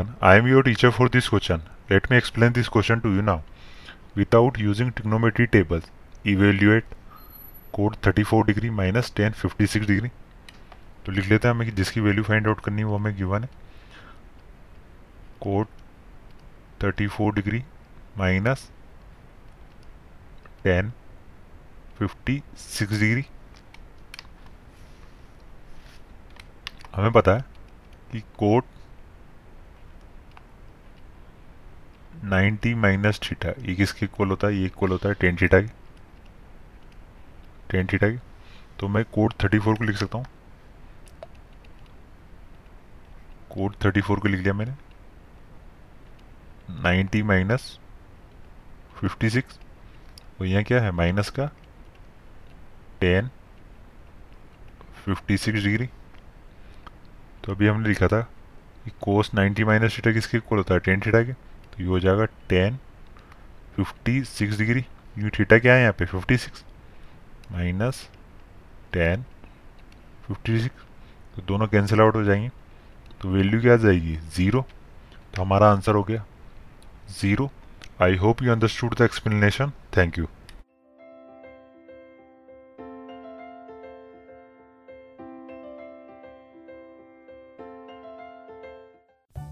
Everyone I am your teacher for this question let me explain this question to you now without using trigonometry table evaluate cot 34 degree minus tan fifty six degree तो लिख लेते हैं हमें कि जिसकी value find out करनी है, वो हमें गिवन है। Cot 34 degree minus tan fifty six degree हमें पता है कि कोट 90 माइनस थीटा, ये किसके इक्वल होता है? ये इक्वल होता है टेन थीटा की। टेन थीटा की। तो मैं कोड 34 को लिख सकता हूँ। कोड 34 को लिख लिया मैंने। 90 माइनस फिफ्टी सिक्स और यहाँ क्या है? माइनस का टेन फिफ्टी सिक्स डिग्री। तो अभी हमने लिखा था कि कोस 90 माइनस थीटा किसके इक्वल होता है? टेन थीटा के। ये हो जाएगा tan, fifty six degree. You theta क्या है यहाँ पे? Fifty six minus tan, fifty six. तो दोनों कैंसिल आउट हो जाएँगे। तो वैल्यू क्या जाएगी? ज़ीरो तो हमारा आंसर हो गया zero I hope you understood the explanation thank you